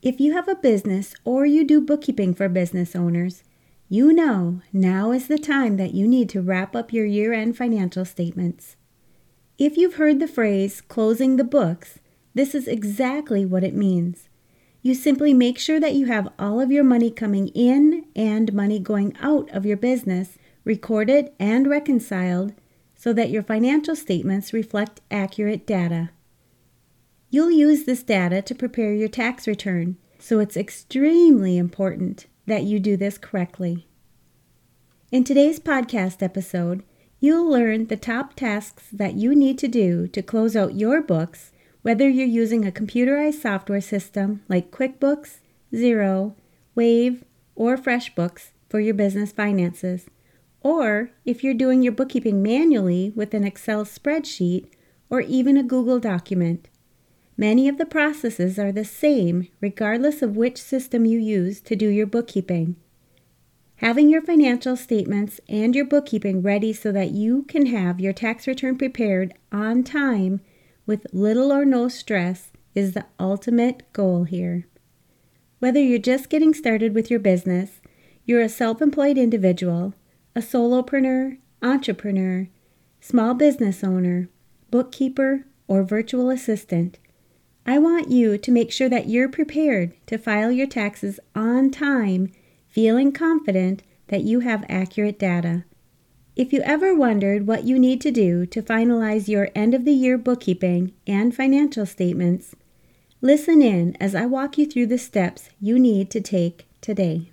If you have a business or you do bookkeeping for business owners, you know now is the time that you need to wrap up your year end financial statements. If you've heard the phrase closing the books, this is exactly what it means. You simply make sure that you have all of your money coming in and money going out of your business recorded and reconciled so that your financial statements reflect accurate data. You'll use this data to prepare your tax return, so it's extremely important that you do this correctly. In today's podcast episode, you'll learn the top tasks that you need to do to close out your books, whether you're using a computerized software system like QuickBooks, Xero, Wave, or FreshBooks for your business finances, or if you're doing your bookkeeping manually with an Excel spreadsheet or even a Google document. Many of the processes are the same regardless of which system you use to do your bookkeeping. Having your financial statements and your bookkeeping ready so that you can have your tax return prepared on time with little or no stress is the ultimate goal here. Whether you're just getting started with your business, you're a self employed individual, a solopreneur, entrepreneur, small business owner, bookkeeper, or virtual assistant, I want you to make sure that you're prepared to file your taxes on time, feeling confident that you have accurate data. If you ever wondered what you need to do to finalize your end of the year bookkeeping and financial statements, listen in as I walk you through the steps you need to take today.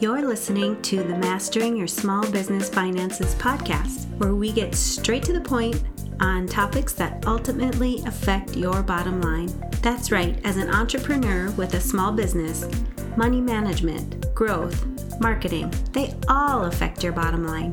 You're listening to the Mastering Your Small Business Finances podcast, where we get straight to the point on topics that ultimately affect your bottom line. That's right, as an entrepreneur with a small business, money management, growth, marketing, they all affect your bottom line.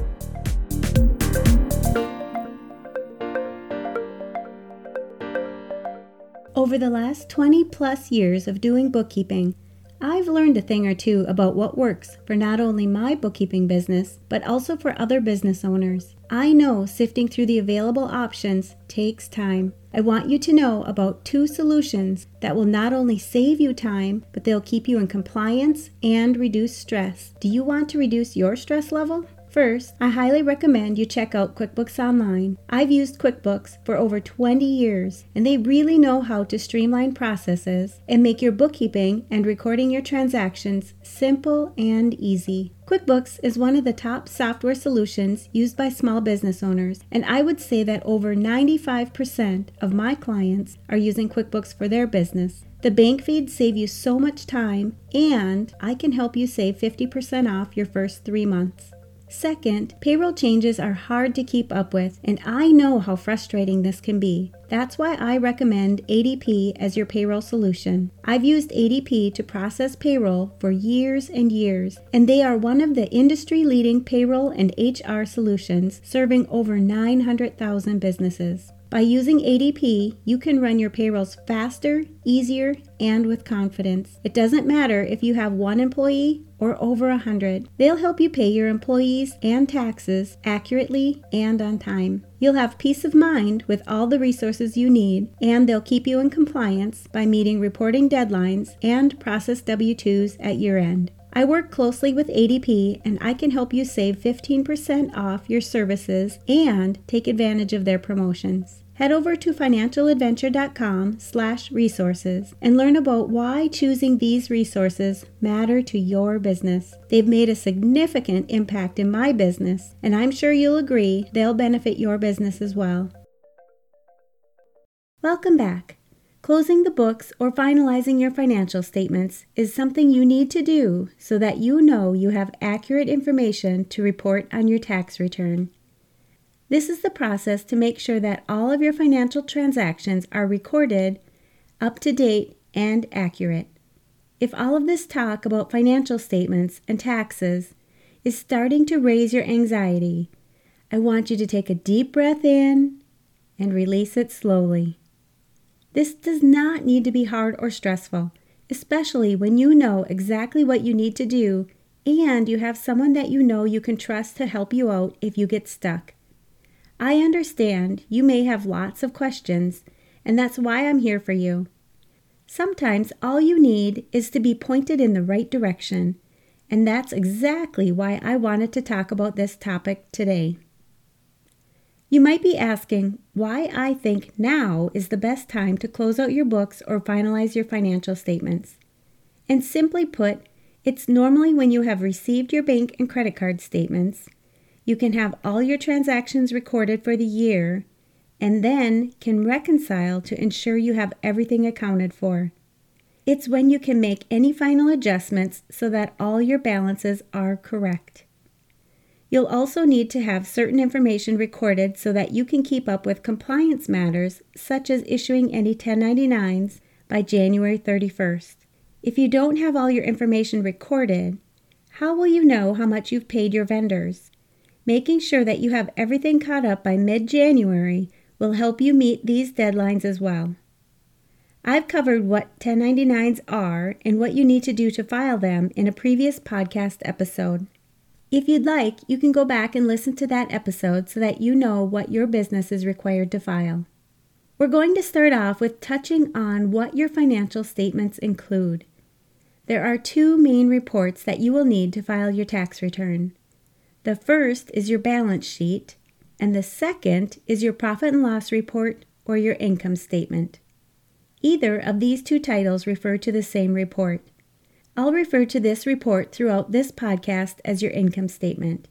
Over the last 20 plus years of doing bookkeeping, I've learned a thing or two about what works for not only my bookkeeping business, but also for other business owners. I know sifting through the available options takes time. I want you to know about two solutions that will not only save you time, but they'll keep you in compliance and reduce stress. Do you want to reduce your stress level? First, I highly recommend you check out QuickBooks Online. I've used QuickBooks for over 20 years, and they really know how to streamline processes and make your bookkeeping and recording your transactions simple and easy. QuickBooks is one of the top software solutions used by small business owners, and I would say that over 95% of my clients are using QuickBooks for their business. The bank feeds save you so much time, and I can help you save 50% off your first three months. Second, payroll changes are hard to keep up with, and I know how frustrating this can be. That's why I recommend ADP as your payroll solution. I've used ADP to process payroll for years and years, and they are one of the industry leading payroll and HR solutions serving over 900,000 businesses. By using ADP, you can run your payrolls faster, easier, and with confidence. It doesn't matter if you have one employee or over a hundred. They'll help you pay your employees and taxes accurately and on time. You'll have peace of mind with all the resources you need, and they'll keep you in compliance by meeting reporting deadlines and process W 2s at year end. I work closely with ADP and I can help you save 15% off your services and take advantage of their promotions. Head over to financialadventure.com slash resources and learn about why choosing these resources matter to your business. They've made a significant impact in my business, and I'm sure you'll agree they'll benefit your business as well. Welcome back. Closing the books or finalizing your financial statements is something you need to do so that you know you have accurate information to report on your tax return. This is the process to make sure that all of your financial transactions are recorded, up to date, and accurate. If all of this talk about financial statements and taxes is starting to raise your anxiety, I want you to take a deep breath in and release it slowly. This does not need to be hard or stressful, especially when you know exactly what you need to do and you have someone that you know you can trust to help you out if you get stuck. I understand you may have lots of questions, and that's why I'm here for you. Sometimes all you need is to be pointed in the right direction, and that's exactly why I wanted to talk about this topic today. You might be asking why I think now is the best time to close out your books or finalize your financial statements. And simply put, it's normally when you have received your bank and credit card statements, you can have all your transactions recorded for the year, and then can reconcile to ensure you have everything accounted for. It's when you can make any final adjustments so that all your balances are correct. You'll also need to have certain information recorded so that you can keep up with compliance matters, such as issuing any 1099s by January 31st. If you don't have all your information recorded, how will you know how much you've paid your vendors? Making sure that you have everything caught up by mid January will help you meet these deadlines as well. I've covered what 1099s are and what you need to do to file them in a previous podcast episode. If you'd like, you can go back and listen to that episode so that you know what your business is required to file. We're going to start off with touching on what your financial statements include. There are two main reports that you will need to file your tax return. The first is your balance sheet, and the second is your profit and loss report or your income statement. Either of these two titles refer to the same report. I'll refer to this report throughout this podcast as your income statement.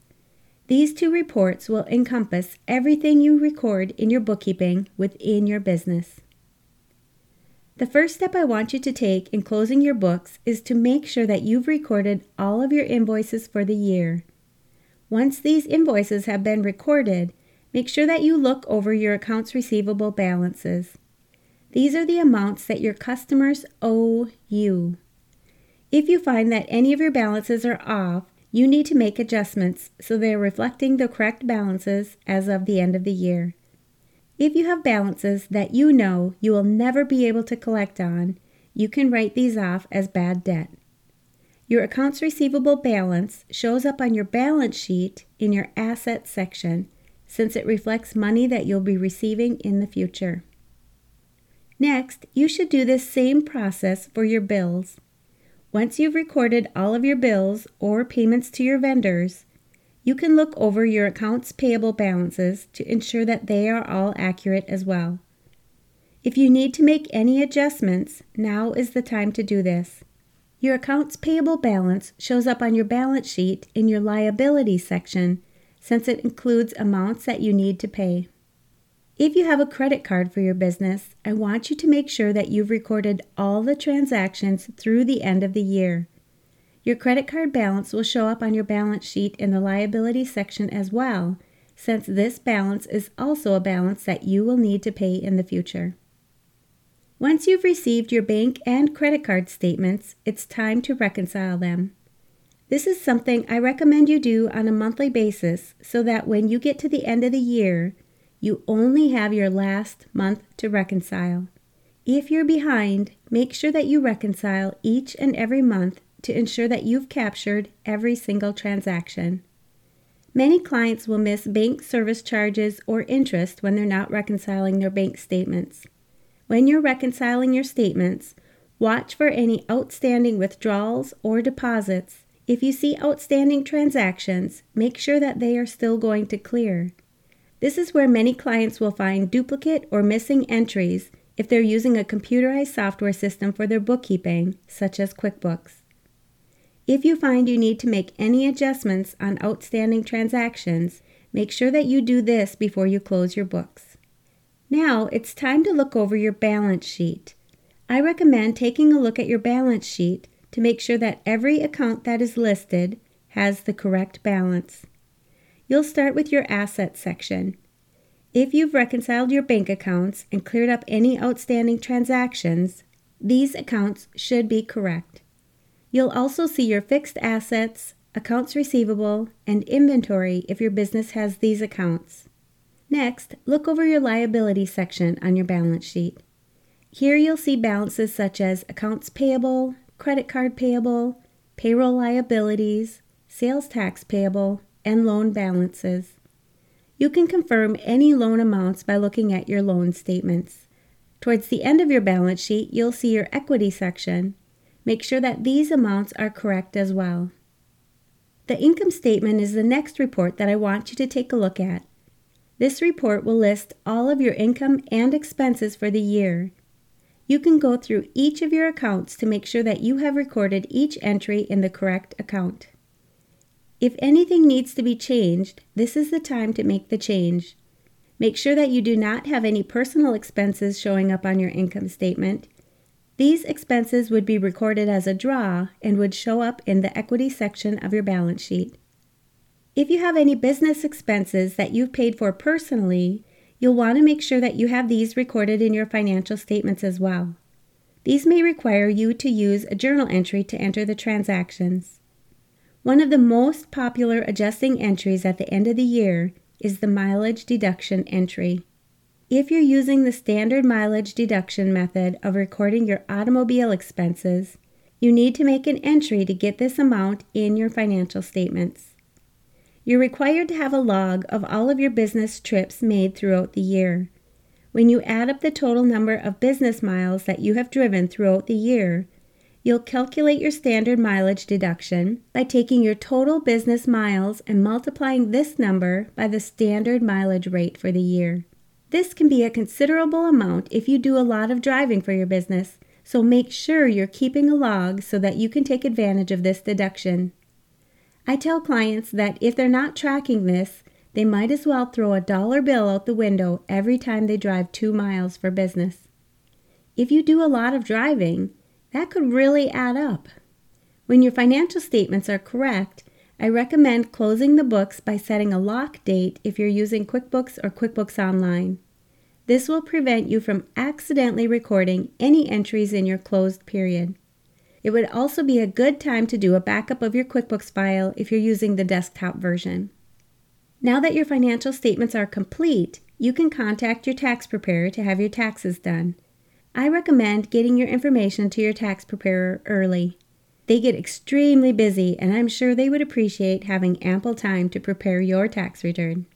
These two reports will encompass everything you record in your bookkeeping within your business. The first step I want you to take in closing your books is to make sure that you've recorded all of your invoices for the year. Once these invoices have been recorded, make sure that you look over your accounts receivable balances. These are the amounts that your customers owe you. If you find that any of your balances are off, you need to make adjustments so they are reflecting the correct balances as of the end of the year. If you have balances that you know you will never be able to collect on, you can write these off as bad debt. Your accounts receivable balance shows up on your balance sheet in your assets section since it reflects money that you'll be receiving in the future. Next, you should do this same process for your bills. Once you've recorded all of your bills or payments to your vendors, you can look over your accounts payable balances to ensure that they are all accurate as well. If you need to make any adjustments, now is the time to do this. Your accounts payable balance shows up on your balance sheet in your liability section since it includes amounts that you need to pay. If you have a credit card for your business, I want you to make sure that you've recorded all the transactions through the end of the year. Your credit card balance will show up on your balance sheet in the liability section as well, since this balance is also a balance that you will need to pay in the future. Once you've received your bank and credit card statements, it's time to reconcile them. This is something I recommend you do on a monthly basis so that when you get to the end of the year, you only have your last month to reconcile. If you're behind, make sure that you reconcile each and every month to ensure that you've captured every single transaction. Many clients will miss bank service charges or interest when they're not reconciling their bank statements. When you're reconciling your statements, watch for any outstanding withdrawals or deposits. If you see outstanding transactions, make sure that they are still going to clear. This is where many clients will find duplicate or missing entries if they're using a computerized software system for their bookkeeping, such as QuickBooks. If you find you need to make any adjustments on outstanding transactions, make sure that you do this before you close your books. Now it's time to look over your balance sheet. I recommend taking a look at your balance sheet to make sure that every account that is listed has the correct balance. You'll start with your assets section. If you've reconciled your bank accounts and cleared up any outstanding transactions, these accounts should be correct. You'll also see your fixed assets, accounts receivable, and inventory if your business has these accounts. Next, look over your liability section on your balance sheet. Here you'll see balances such as accounts payable, credit card payable, payroll liabilities, sales tax payable, and loan balances. You can confirm any loan amounts by looking at your loan statements. Towards the end of your balance sheet, you'll see your equity section. Make sure that these amounts are correct as well. The income statement is the next report that I want you to take a look at. This report will list all of your income and expenses for the year. You can go through each of your accounts to make sure that you have recorded each entry in the correct account. If anything needs to be changed, this is the time to make the change. Make sure that you do not have any personal expenses showing up on your income statement. These expenses would be recorded as a draw and would show up in the equity section of your balance sheet. If you have any business expenses that you've paid for personally, you'll want to make sure that you have these recorded in your financial statements as well. These may require you to use a journal entry to enter the transactions. One of the most popular adjusting entries at the end of the year is the mileage deduction entry. If you're using the standard mileage deduction method of recording your automobile expenses, you need to make an entry to get this amount in your financial statements. You're required to have a log of all of your business trips made throughout the year. When you add up the total number of business miles that you have driven throughout the year, You'll calculate your standard mileage deduction by taking your total business miles and multiplying this number by the standard mileage rate for the year. This can be a considerable amount if you do a lot of driving for your business, so make sure you're keeping a log so that you can take advantage of this deduction. I tell clients that if they're not tracking this, they might as well throw a dollar bill out the window every time they drive two miles for business. If you do a lot of driving, that could really add up. When your financial statements are correct, I recommend closing the books by setting a lock date if you're using QuickBooks or QuickBooks Online. This will prevent you from accidentally recording any entries in your closed period. It would also be a good time to do a backup of your QuickBooks file if you're using the desktop version. Now that your financial statements are complete, you can contact your tax preparer to have your taxes done. I recommend getting your information to your tax preparer early. They get extremely busy, and I'm sure they would appreciate having ample time to prepare your tax return.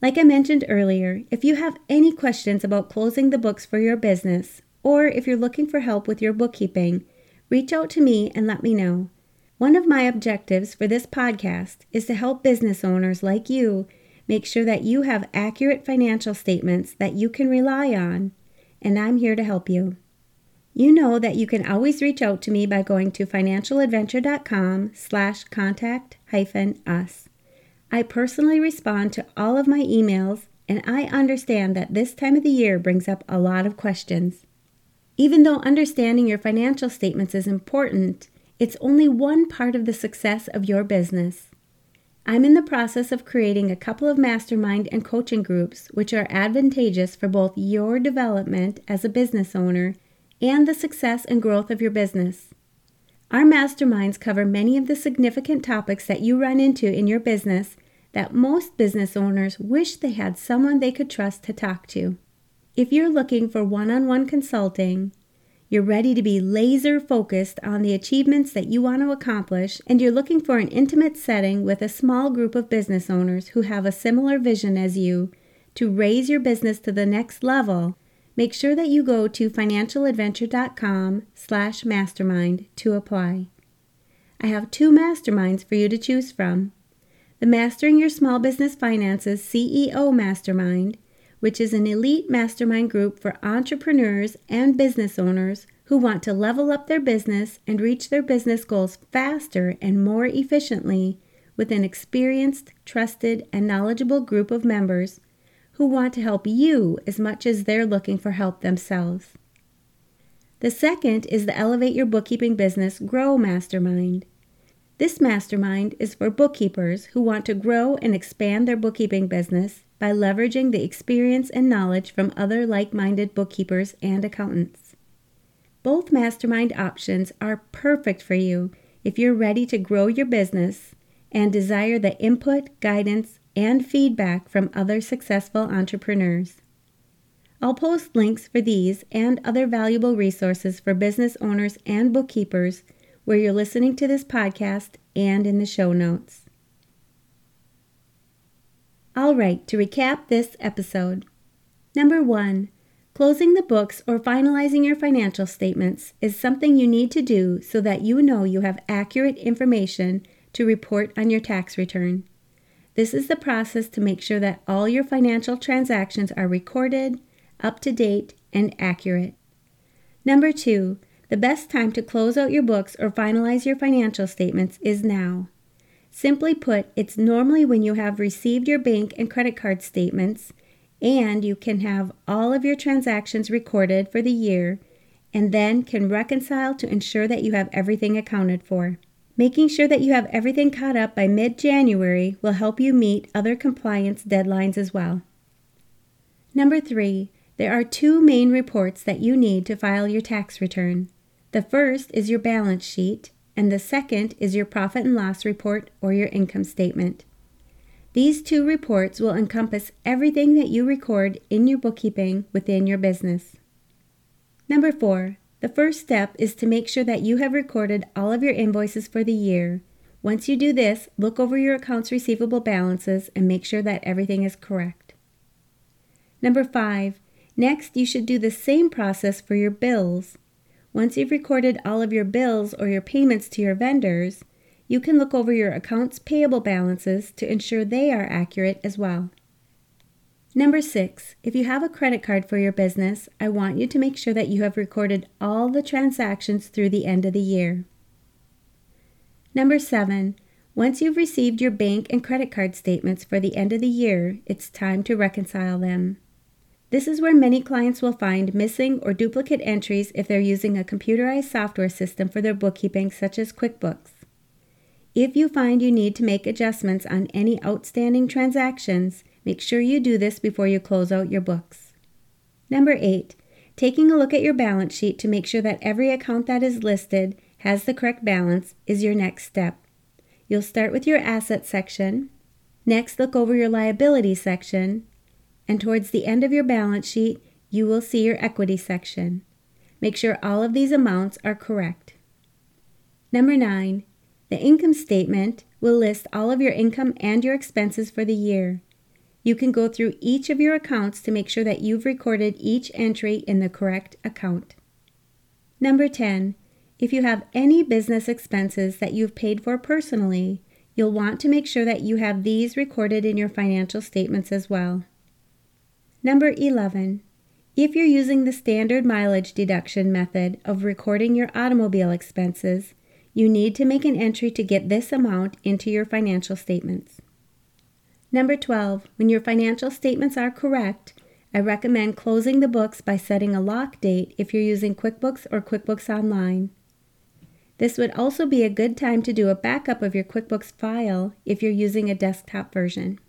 Like I mentioned earlier, if you have any questions about closing the books for your business, or if you're looking for help with your bookkeeping, reach out to me and let me know. One of my objectives for this podcast is to help business owners like you make sure that you have accurate financial statements that you can rely on and I'm here to help you. You know that you can always reach out to me by going to financialadventure.com slash contact hyphen us. I personally respond to all of my emails, and I understand that this time of the year brings up a lot of questions. Even though understanding your financial statements is important, it's only one part of the success of your business. I'm in the process of creating a couple of mastermind and coaching groups which are advantageous for both your development as a business owner and the success and growth of your business. Our masterminds cover many of the significant topics that you run into in your business that most business owners wish they had someone they could trust to talk to. If you're looking for one on one consulting, you're ready to be laser focused on the achievements that you want to accomplish, and you're looking for an intimate setting with a small group of business owners who have a similar vision as you to raise your business to the next level. Make sure that you go to financialadventure.com slash mastermind to apply. I have two masterminds for you to choose from. the Mastering Your Small Business Finances CEO Mastermind, which is an elite mastermind group for entrepreneurs and business owners who want to level up their business and reach their business goals faster and more efficiently with an experienced, trusted, and knowledgeable group of members who want to help you as much as they're looking for help themselves. The second is the Elevate Your Bookkeeping Business Grow Mastermind. This mastermind is for bookkeepers who want to grow and expand their bookkeeping business by leveraging the experience and knowledge from other like minded bookkeepers and accountants. Both mastermind options are perfect for you if you're ready to grow your business and desire the input, guidance, and feedback from other successful entrepreneurs. I'll post links for these and other valuable resources for business owners and bookkeepers where you're listening to this podcast and in the show notes. All right, to recap this episode. Number one, closing the books or finalizing your financial statements is something you need to do so that you know you have accurate information to report on your tax return. This is the process to make sure that all your financial transactions are recorded, up to date, and accurate. Number two, the best time to close out your books or finalize your financial statements is now. Simply put, it's normally when you have received your bank and credit card statements and you can have all of your transactions recorded for the year and then can reconcile to ensure that you have everything accounted for. Making sure that you have everything caught up by mid January will help you meet other compliance deadlines as well. Number three, there are two main reports that you need to file your tax return. The first is your balance sheet, and the second is your profit and loss report or your income statement. These two reports will encompass everything that you record in your bookkeeping within your business. Number four, the first step is to make sure that you have recorded all of your invoices for the year. Once you do this, look over your accounts receivable balances and make sure that everything is correct. Number five, next you should do the same process for your bills. Once you've recorded all of your bills or your payments to your vendors, you can look over your accounts payable balances to ensure they are accurate as well. Number six, if you have a credit card for your business, I want you to make sure that you have recorded all the transactions through the end of the year. Number seven, once you've received your bank and credit card statements for the end of the year, it's time to reconcile them. This is where many clients will find missing or duplicate entries if they're using a computerized software system for their bookkeeping, such as QuickBooks. If you find you need to make adjustments on any outstanding transactions, Make sure you do this before you close out your books. Number eight, taking a look at your balance sheet to make sure that every account that is listed has the correct balance is your next step. You'll start with your asset section. Next, look over your liability section. And towards the end of your balance sheet, you will see your equity section. Make sure all of these amounts are correct. Number nine, the income statement will list all of your income and your expenses for the year. You can go through each of your accounts to make sure that you've recorded each entry in the correct account. Number 10. If you have any business expenses that you've paid for personally, you'll want to make sure that you have these recorded in your financial statements as well. Number 11. If you're using the standard mileage deduction method of recording your automobile expenses, you need to make an entry to get this amount into your financial statements. Number 12, when your financial statements are correct, I recommend closing the books by setting a lock date if you're using QuickBooks or QuickBooks Online. This would also be a good time to do a backup of your QuickBooks file if you're using a desktop version.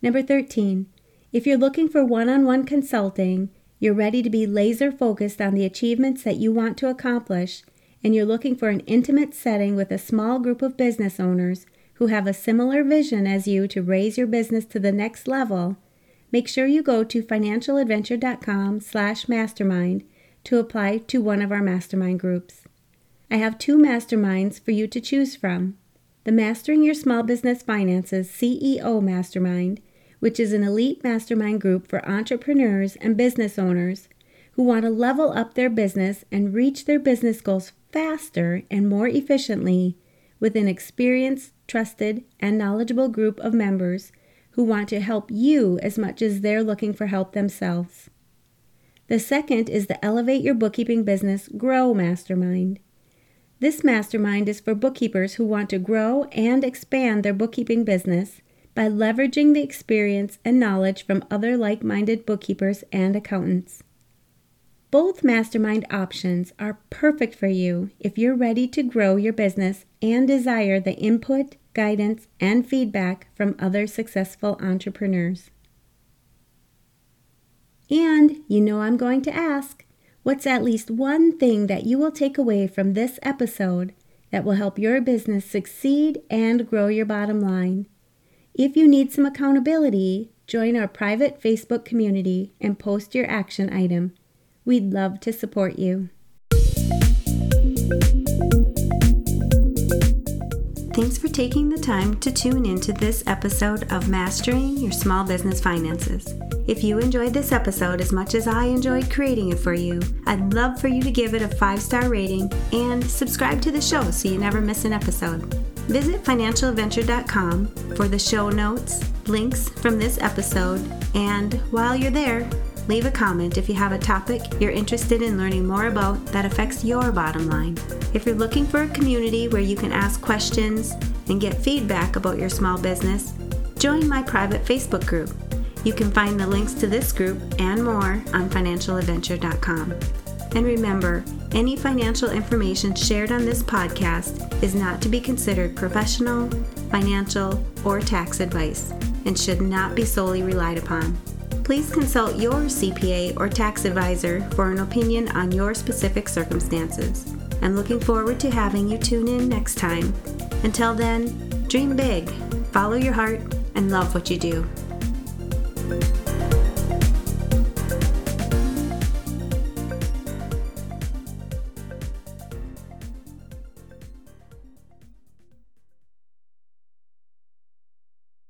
Number 13, if you're looking for one on one consulting, you're ready to be laser focused on the achievements that you want to accomplish, and you're looking for an intimate setting with a small group of business owners who have a similar vision as you to raise your business to the next level, make sure you go to financialadventure.com slash mastermind to apply to one of our mastermind groups. I have two masterminds for you to choose from. The Mastering Your Small Business Finances CEO Mastermind, which is an elite mastermind group for entrepreneurs and business owners who want to level up their business and reach their business goals faster and more efficiently with an experienced, trusted, and knowledgeable group of members who want to help you as much as they're looking for help themselves. The second is the Elevate Your Bookkeeping Business Grow Mastermind. This mastermind is for bookkeepers who want to grow and expand their bookkeeping business by leveraging the experience and knowledge from other like minded bookkeepers and accountants. Both mastermind options are perfect for you if you're ready to grow your business and desire the input, guidance, and feedback from other successful entrepreneurs. And you know I'm going to ask what's at least one thing that you will take away from this episode that will help your business succeed and grow your bottom line? If you need some accountability, join our private Facebook community and post your action item. We'd love to support you. Thanks for taking the time to tune into this episode of Mastering Your Small Business Finances. If you enjoyed this episode as much as I enjoyed creating it for you, I'd love for you to give it a five star rating and subscribe to the show so you never miss an episode. Visit financialadventure.com for the show notes, links from this episode, and while you're there, leave a comment if you have a topic you're interested in learning more about that affects your bottom line. If you're looking for a community where you can ask questions and get feedback about your small business, join my private Facebook group. You can find the links to this group and more on financialadventure.com. And remember, any financial information shared on this podcast is not to be considered professional, financial, or tax advice and should not be solely relied upon. Please consult your CPA or tax advisor for an opinion on your specific circumstances. I'm looking forward to having you tune in next time. Until then, dream big, follow your heart, and love what you do.